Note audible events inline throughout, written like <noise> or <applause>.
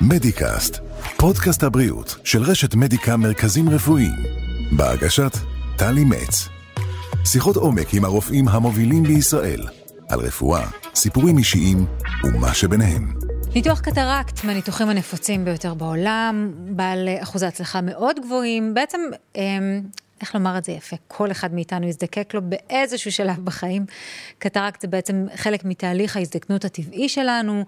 מדיקאסט, פודקאסט הבריאות של רשת מדיקה מרכזים רפואיים, בהגשת טלי מצ. שיחות עומק עם הרופאים המובילים בישראל, על רפואה, סיפורים אישיים ומה שביניהם. ניתוח קטרקט מהניתוחים הנפוצים ביותר בעולם, בעל אחוזי הצלחה מאוד גבוהים, בעצם אמ, איך לומר את זה יפה, כל אחד מאיתנו יזדקק לו באיזשהו שלב בחיים. קטרקט זה בעצם חלק מתהליך ההזדקנות הטבעי שלנו,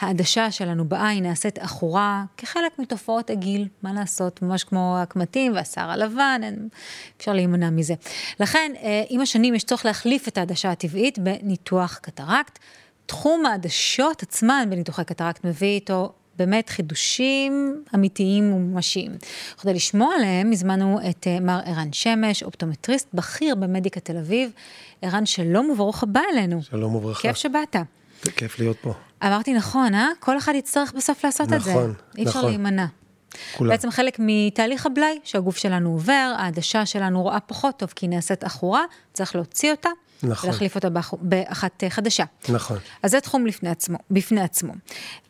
העדשה שלנו בעין נעשית עכורה כחלק מתופעות הגיל, מה לעשות, ממש כמו הקמטים והשיער הלבן, אין, אפשר להימנע מזה. לכן, אה, עם השנים יש צורך להחליף את העדשה הטבעית בניתוח קטרקט. תחום העדשות עצמן בניתוחי קטרקט מביא איתו באמת חידושים אמיתיים וממשיים. כדי לשמוע עליהם, הזמנו את אה, מר ערן שמש, אופטומטריסט בכיר במדיקה תל אביב. ערן, שלום וברוך הבא אלינו. שלום וברכה. כיף שבאת. כיף להיות פה. אמרתי נכון, אה? כל אחד יצטרך בסוף לעשות נכון, את זה. נכון. אי אפשר להימנע. כולם. בעצם חלק מתהליך הבלאי שהגוף שלנו עובר, העדשה שלנו רואה פחות טוב כי היא נעשית עכורה, צריך להוציא אותה. נכון. ולהחליף אותה באחת אה, חדשה. נכון. אז זה תחום לפני עצמו, בפני עצמו.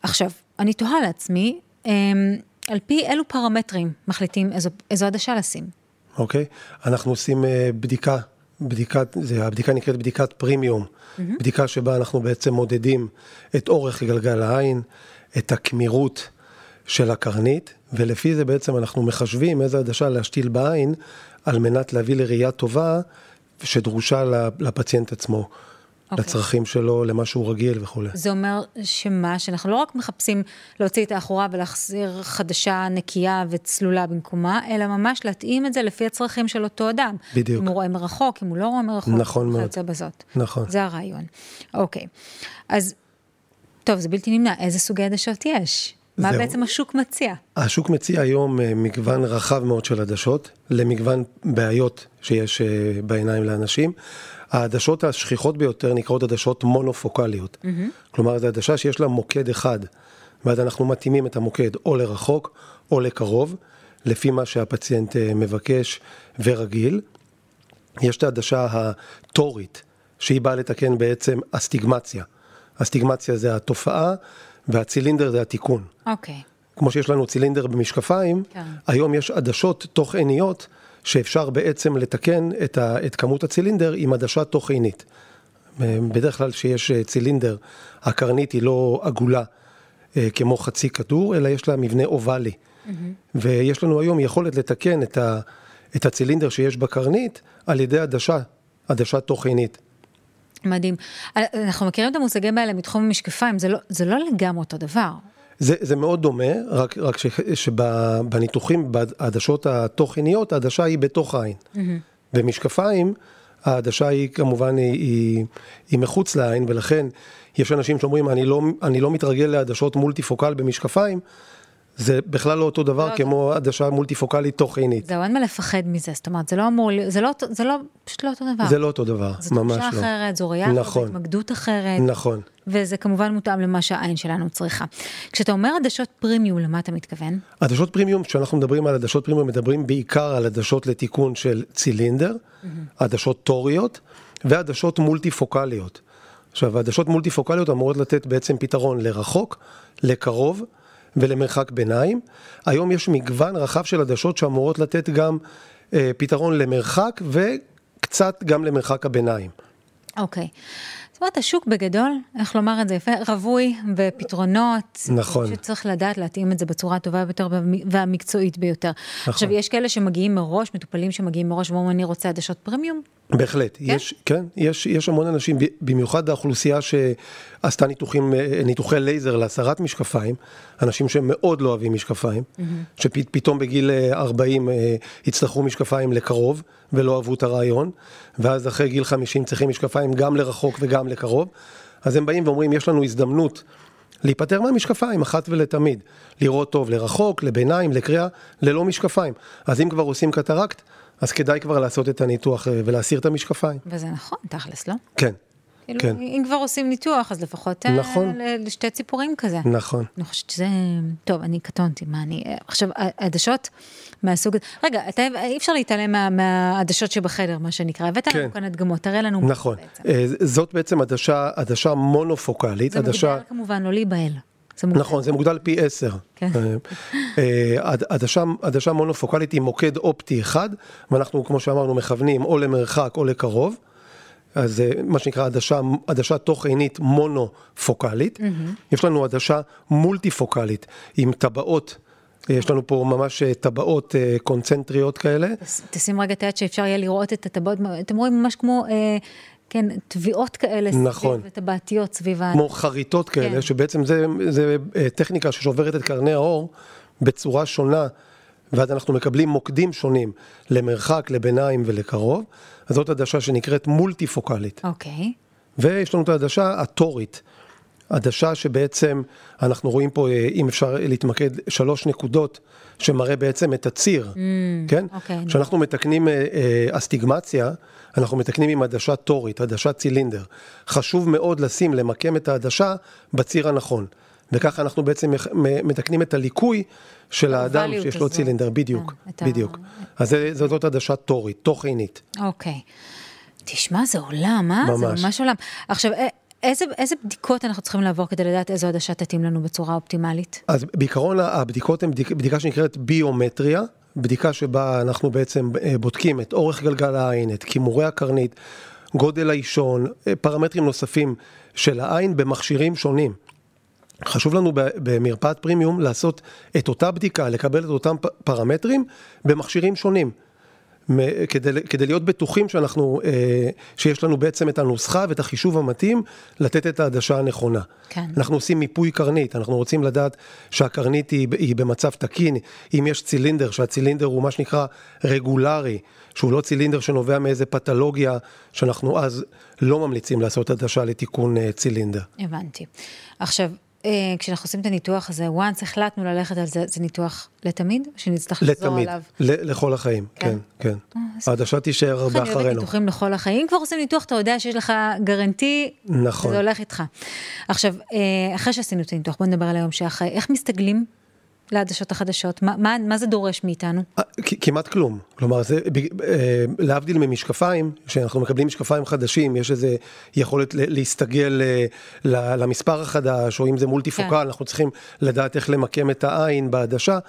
עכשיו, אני תוהה לעצמי, אמ, על פי אילו פרמטרים מחליטים איזו, איזו עדשה לשים? אוקיי, אנחנו עושים אה, בדיקה, בדיקת, זה, הבדיקה נקראת בדיקת פרימיום, mm-hmm. בדיקה שבה אנחנו בעצם מודדים את אורך גלגל העין, את הקמירות של הקרנית, ולפי זה בעצם אנחנו מחשבים איזה עדשה להשתיל בעין, על מנת להביא לראייה טובה שדרושה לפציינט עצמו. Okay. אוקיי. לצרכים שלו, למה שהוא רגיל וכולי. זה אומר שמה, שאנחנו לא רק מחפשים להוציא את האחורה ולהחזיר חדשה נקייה וצלולה במקומה, אלא ממש להתאים את זה לפי הצרכים של אותו אדם. בדיוק. אם הוא רואה מרחוק, אם הוא לא רואה מרחוק. נכון מאוד. וכיוצא בזאת. נכון. זה הרעיון. אוקיי. אז, טוב, זה בלתי נמנע. איזה סוגי עדשות יש? מה בעצם השוק מציע? השוק מציע היום אה, מגוון רחב מאוד של עדשות, למגוון בעיות שיש אה, בעיניים לאנשים. העדשות השכיחות ביותר נקראות עדשות מונופוקליות. Mm-hmm. כלומר, זו עדשה שיש לה מוקד אחד, ואז אנחנו מתאימים את המוקד או לרחוק או לקרוב, לפי מה שהפציינט אה, מבקש ורגיל. יש את העדשה הטורית, שהיא באה לתקן בעצם אסטיגמציה. אסטיגמציה זה התופעה והצילינדר זה התיקון. אוקיי. Okay. כמו שיש לנו צילינדר במשקפיים, כן. היום יש עדשות תוך עיניות שאפשר בעצם לתקן את, ה, את כמות הצילינדר עם עדשה תוך עינית. בדרך כלל כשיש צילינדר, הקרנית היא לא עגולה אה, כמו חצי כדור, אלא יש לה מבנה אובלי. Mm-hmm. ויש לנו היום יכולת לתקן את, ה, את הצילינדר שיש בקרנית על ידי עדשה, עדשה תוך עינית. מדהים. אנחנו מכירים את המושגים האלה מתחום המשקפיים, זה לא, זה לא לגמרי אותו דבר. זה, זה מאוד דומה, רק, רק שבניתוחים, בעדשות התוך-עיניות, העדשה היא בתוך העין. Mm-hmm. במשקפיים, העדשה היא כמובן, היא, היא, היא מחוץ לעין, ולכן יש אנשים שאומרים, אני לא, אני לא מתרגל לעדשות מולטיפוקל במשקפיים, זה בכלל לא אותו דבר לא כמו עדשה מולטיפוקלית תוך עינית. זהו, אין מה לפחד מזה, זאת אומרת, זה לא אמור, זה לא, זה לא, פשוט לא אותו דבר. זה לא אותו דבר, ממש לא. זו תחושה אחרת, זו ראייה נכון. התמקדות אחרת. נכון. וזה כמובן מותאם למה שהעין שלנו צריכה. כשאתה אומר עדשות פרימיום, למה אתה מתכוון? עדשות פרימיום, כשאנחנו מדברים על עדשות פרימיום, מדברים בעיקר על עדשות לתיקון של צילינדר, mm-hmm. עדשות טוריות ועדשות מולטיפוקליות. עכשיו, עדשות מולטיפוקליות אמורות לתת בעצם פתרון לרחוק, לקרוב, ולמרחק ביניים. היום יש מגוון רחב של עדשות שאמורות לתת גם אה, פתרון למרחק וקצת גם למרחק הביניים. אוקיי. Okay. זאת אומרת, השוק בגדול, איך לומר את זה יפה, רווי בפתרונות. נכון. שצריך לדעת להתאים את זה בצורה הטובה ביותר והמקצועית ביותר. נכון. עכשיו, יש כאלה שמגיעים מראש, מטופלים שמגיעים מראש ואומרים, אני רוצה עדשות פרמיום, בהחלט, כן? יש, כן, יש, יש המון אנשים, במיוחד האוכלוסייה שעשתה ניתוחים, אה, ניתוחי לייזר להסרת משקפיים, אנשים שמאוד לא אוהבים משקפיים, mm-hmm. שפתאום בגיל 40 אה, אה, יצטרכו משקפיים לקרוב ולא אהבו את הרעיון, ואז אחרי גיל 50 צריכים משקפיים גם לרחוק וגם לקרוב, אז הם באים ואומרים, יש לנו הזדמנות להיפטר מהמשקפיים אחת ולתמיד, לראות טוב לרחוק, לביניים, לקריאה, ללא משקפיים. אז אם כבר עושים קטרקט, אז כדאי כבר לעשות את הניתוח אה, ולהסיר את המשקפיים. וזה נכון, תכלס, לא? כן. כאילו, כן. אם כבר עושים ניתוח, אז לפחות אה, נכון. לשתי ציפורים כזה. נכון. אני חושבת שזה... טוב, אני קטונתי, מה אני... עכשיו, העדשות מהסוג. רגע, אתה, אי אפשר להתעלם מה, מהעדשות שבחדר, מה שנקרא. הבאת כן. לנו כאן הדגמות, תראה לנו מה נכון. בעצם. אה, זאת בעצם עדשה, עדשה מונופוקלית, זה עדשה... מוגדר כמובן לא להיבהל. זה מוגדר. נכון, זה מוגדל פי עשר. כן. אה, אה, עד- עדשה, מונופוקלית היא מוקד אופטי אחד, ואנחנו, כמו שאמרנו, מכוונים או למרחק או לקרוב. אז זה מה שנקרא עדשה, עדשה תוך עינית מונופוקלית. יש לנו עדשה מולטיפוקלית עם טבעות, יש לנו פה ממש אה, טבעות אה, קונצנטריות כאלה. תשים רגע את היד שאפשר יהיה לראות את הטבעות, אתם רואים ממש כמו, אה, כן, תביעות כאלה, נכון. סביב, טבעתיות סביב ה... כמו חריטות כאלה, כן. שבעצם זה, זה אה, טכניקה ששוברת את קרני האור בצורה שונה, ואז אנחנו מקבלים מוקדים שונים למרחק, לביניים ולקרוב. אז זאת עדשה שנקראת מולטיפוקלית. אוקיי. ויש לנו את העדשה הטורית. עדשה שבעצם אנחנו רואים פה, אה, אם אפשר להתמקד, שלוש נקודות שמראה בעצם את הציר, כן? אוקיי. כשאנחנו מתקנים אה, אה, אסטיגמציה, אנחנו מתקנים עם עדשה טורית, עדשת צילינדר. חשוב מאוד לשים, למקם את העדשה בציר הנכון. וככה אנחנו בעצם מתקנים את הליקוי של האדם שיש לו. צילינדר, בדיוק, כן, את ה- בדיוק. אז זה- זה- זאת עדשה טורית, תוך עינית. אוקיי. תשמע, זה עולם, אה? ממש. זה ממש עולם. עכשיו, איזה, איזה בדיקות אנחנו צריכים לעבור כדי לדעת איזו עדשה תתאים לנו בצורה אופטימלית? אז בעיקרון הבדיקות הן בדיק, בדיקה שנקראת ביומטריה, בדיקה שבה אנחנו בעצם אה, בודקים את אורך גלגל העין, את כימורי הקרנית, גודל האישון, אה, פרמטרים נוספים של העין במכשירים שונים. חשוב לנו במרפאת פרימיום לעשות את אותה בדיקה, לקבל את אותם פרמטרים במכשירים שונים. כדי, כדי להיות בטוחים שאנחנו, אה, שיש לנו בעצם את הנוסחה ואת החישוב המתאים לתת את העדשה הנכונה. כן. אנחנו עושים מיפוי קרנית, אנחנו רוצים לדעת שהקרנית היא, היא במצב תקין, אם יש צילינדר, שהצילינדר הוא מה שנקרא רגולרי, שהוא לא צילינדר שנובע מאיזה פתולוגיה, שאנחנו אז לא ממליצים לעשות עדשה לתיקון אה, צילינדר. הבנתי. עכשיו, אה, כשאנחנו עושים את הניתוח הזה, once החלטנו ללכת על זה, זה ניתוח לתמיד? או שנצטרך לחזור לתמיד, עליו? ל- לכל החיים, כן? כן, כן. אה, העדשה תישאר איך הרבה אני אוהבת אחרינו. ניתוחים לכל החיים. אם כבר עושים ניתוח, אתה יודע שיש לך גרנטי, נכון. זה הולך איתך. עכשיו, אה, אחרי שעשינו את הניתוח, בוא נדבר על היום שאחרי. איך מסתגלים לעדשות החדשות? מה, מה, מה זה דורש מאיתנו? אה, כמעט כלום. כלומר, זה, אה, להבדיל ממשקפיים, שאנחנו מקבלים משקפיים חדשים, יש איזו יכולת להסתגל אה, למספר החדש, או אם זה מולטיפוקל, כן. אנחנו צריכים לדעת איך למקם את העין בעדשה.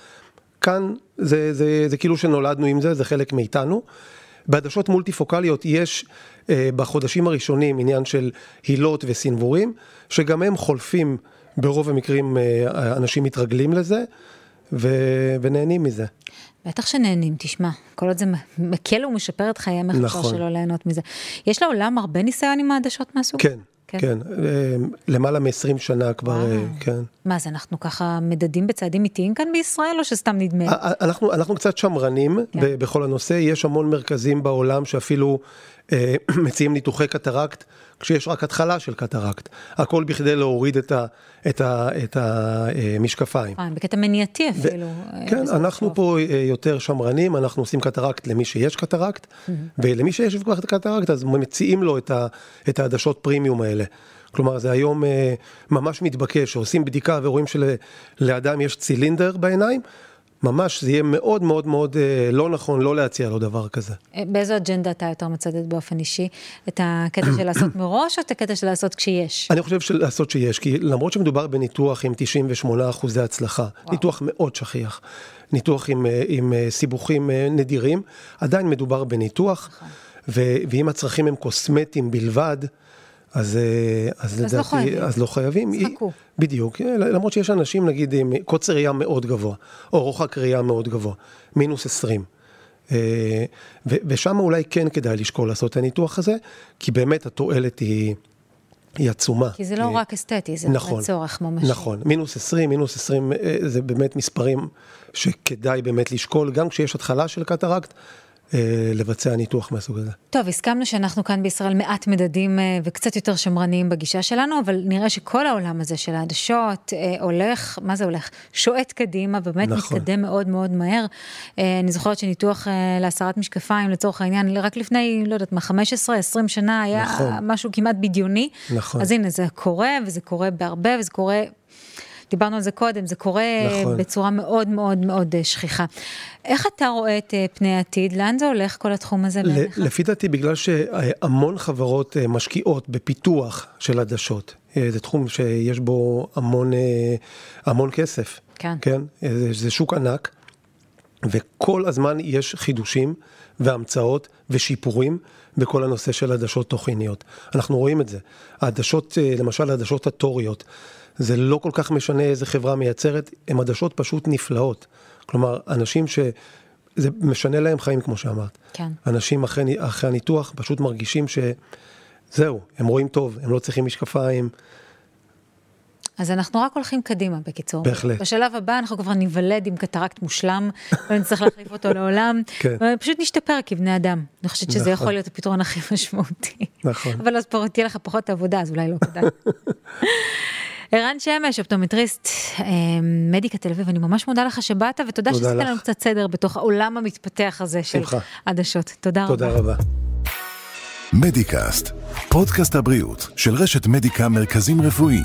כאן זה, זה, זה כאילו שנולדנו עם זה, זה חלק מאיתנו. בעדשות מולטיפוקליות יש אה, בחודשים הראשונים עניין של הילות וסנוורים, שגם הם חולפים, ברוב המקרים אה, אנשים מתרגלים לזה, ו, ונהנים מזה. בטח שנהנים, תשמע, כל עוד זה מקל ומשפר את חייהם, איך אפשר נכון. שלא ליהנות מזה. יש לעולם הרבה ניסיון עם העדשות מהסוג? כן, כן? כן, אה, למעלה מ-20 שנה כבר, וואו. אה, כן. מה זה, אנחנו ככה מדדים בצעדים איטיים כאן בישראל, או שסתם נדמה? אנחנו, אנחנו קצת שמרנים כן. בכל הנושא, יש המון מרכזים בעולם שאפילו <clears throat> מציעים ניתוחי קטרקט, כשיש רק התחלה של קטרקט. הכל בכדי להוריד את, ה, את, ה, את המשקפיים. אה, בקטע מניעתי אפילו. אה, כן, אנחנו טוב. פה אה, יותר שמרנים, אנחנו עושים קטרקט למי שיש קטרקט, אהמ. ולמי שיש כבר קטרקט, אז מציעים לו את, ה, את העדשות פרימיום האלה. כלומר, זה היום אה, ממש מתבקש, שעושים בדיקה ורואים שלאדם יש צילינדר בעיניים, ממש זה יהיה מאוד מאוד מאוד אה, לא נכון לא להציע לו דבר כזה. אה, באיזו אג'נדה אתה יותר מצדד באופן אישי? את הקטע של לעשות מראש, או את הקטע של לעשות כשיש? אני חושב שלעשות שיש, כי למרות שמדובר בניתוח עם 98 אחוזי הצלחה, וואו. ניתוח מאוד שכיח, ניתוח עם, אה, עם סיבוכים נדירים, עדיין מדובר בניתוח, נכון. ו- ואם הצרכים הם קוסמטיים בלבד, אז, אה, אז אז לא חייבים. אז לא חייבים. אז חכו. בדיוק, אה, למרות שיש אנשים נגיד עם קוצר ראייה מאוד גבוה, או רוחק ראייה מאוד גבוה, מינוס 20. אה, ושם אולי כן כדאי לשקול לעשות את הניתוח הזה, כי באמת התועלת היא, היא עצומה. כי זה לא אה, רק אסתטי, זה נכון, צורך ממשי. נכון, מינוס 20, מינוס 20 אה, זה באמת מספרים שכדאי באמת לשקול, גם כשיש התחלה של קטרקט, לבצע ניתוח מהסוג הזה. טוב, הסכמנו שאנחנו כאן בישראל מעט מדדים אה, וקצת יותר שמרניים בגישה שלנו, אבל נראה שכל העולם הזה של העדשות אה, הולך, מה זה הולך? שועט קדימה, באמת נכון. מתקדם מאוד מאוד מהר. אני זוכרת שניתוח להסרת משקפיים, לצורך העניין, רק לפני, לא יודעת מה, 15-20 שנה היה נכון. משהו כמעט בדיוני. נכון. אז הנה, זה קורה, וזה קורה בהרבה, וזה קורה דיברנו על זה קודם, זה קורה נכון. בצורה מאוד מאוד מאוד אה, שכיחה. איך אתה רואה את אה, פני העתיד? לאן זה הולך כל התחום הזה בעיניך? לפי דעתי, בגלל שהמון חברות אה, משקיעות בפיתוח של עדשות. זה תחום שיש בו המון, המון כסף. כן. כן? זה, זה שוק ענק, וכל הזמן יש חידושים והמצאות ושיפורים בכל הנושא של עדשות תוכניות. אנחנו רואים את זה. העדשות, למשל העדשות התוריות. זה לא כל כך משנה איזה חברה מייצרת, הן עדשות פשוט נפלאות. כלומר, אנשים ש... זה משנה להם חיים, כמו שאמרת. כן. אנשים אחרי, אחרי הניתוח פשוט מרגישים שזהו, הם רואים טוב, הם לא צריכים משקפיים. אז אנחנו רק הולכים קדימה, בקיצור. בהחלט. בשלב הבא אנחנו כבר ניוולד עם קטרקט מושלם, <laughs> ונצטרך להחליף אותו לעולם. כן. ופשוט נשתפר כבני אדם. אני חושבת שזה נכון. יכול להיות הפתרון הכי משמעותי. נכון. אבל אז פה תהיה לך פחות עבודה, אז אולי לא כדאי. <laughs> ערן שמש, אופטומטריסט, אה, מדיקה תל אביב, אני ממש מודה לך שבאת, ותודה שעשית לנו קצת סדר בתוך העולם המתפתח הזה של עדשות. תודה רבה. תודה רבה. מדיקאסט, פודקאסט הבריאות של רשת מדיקה מרכזים רפואיים,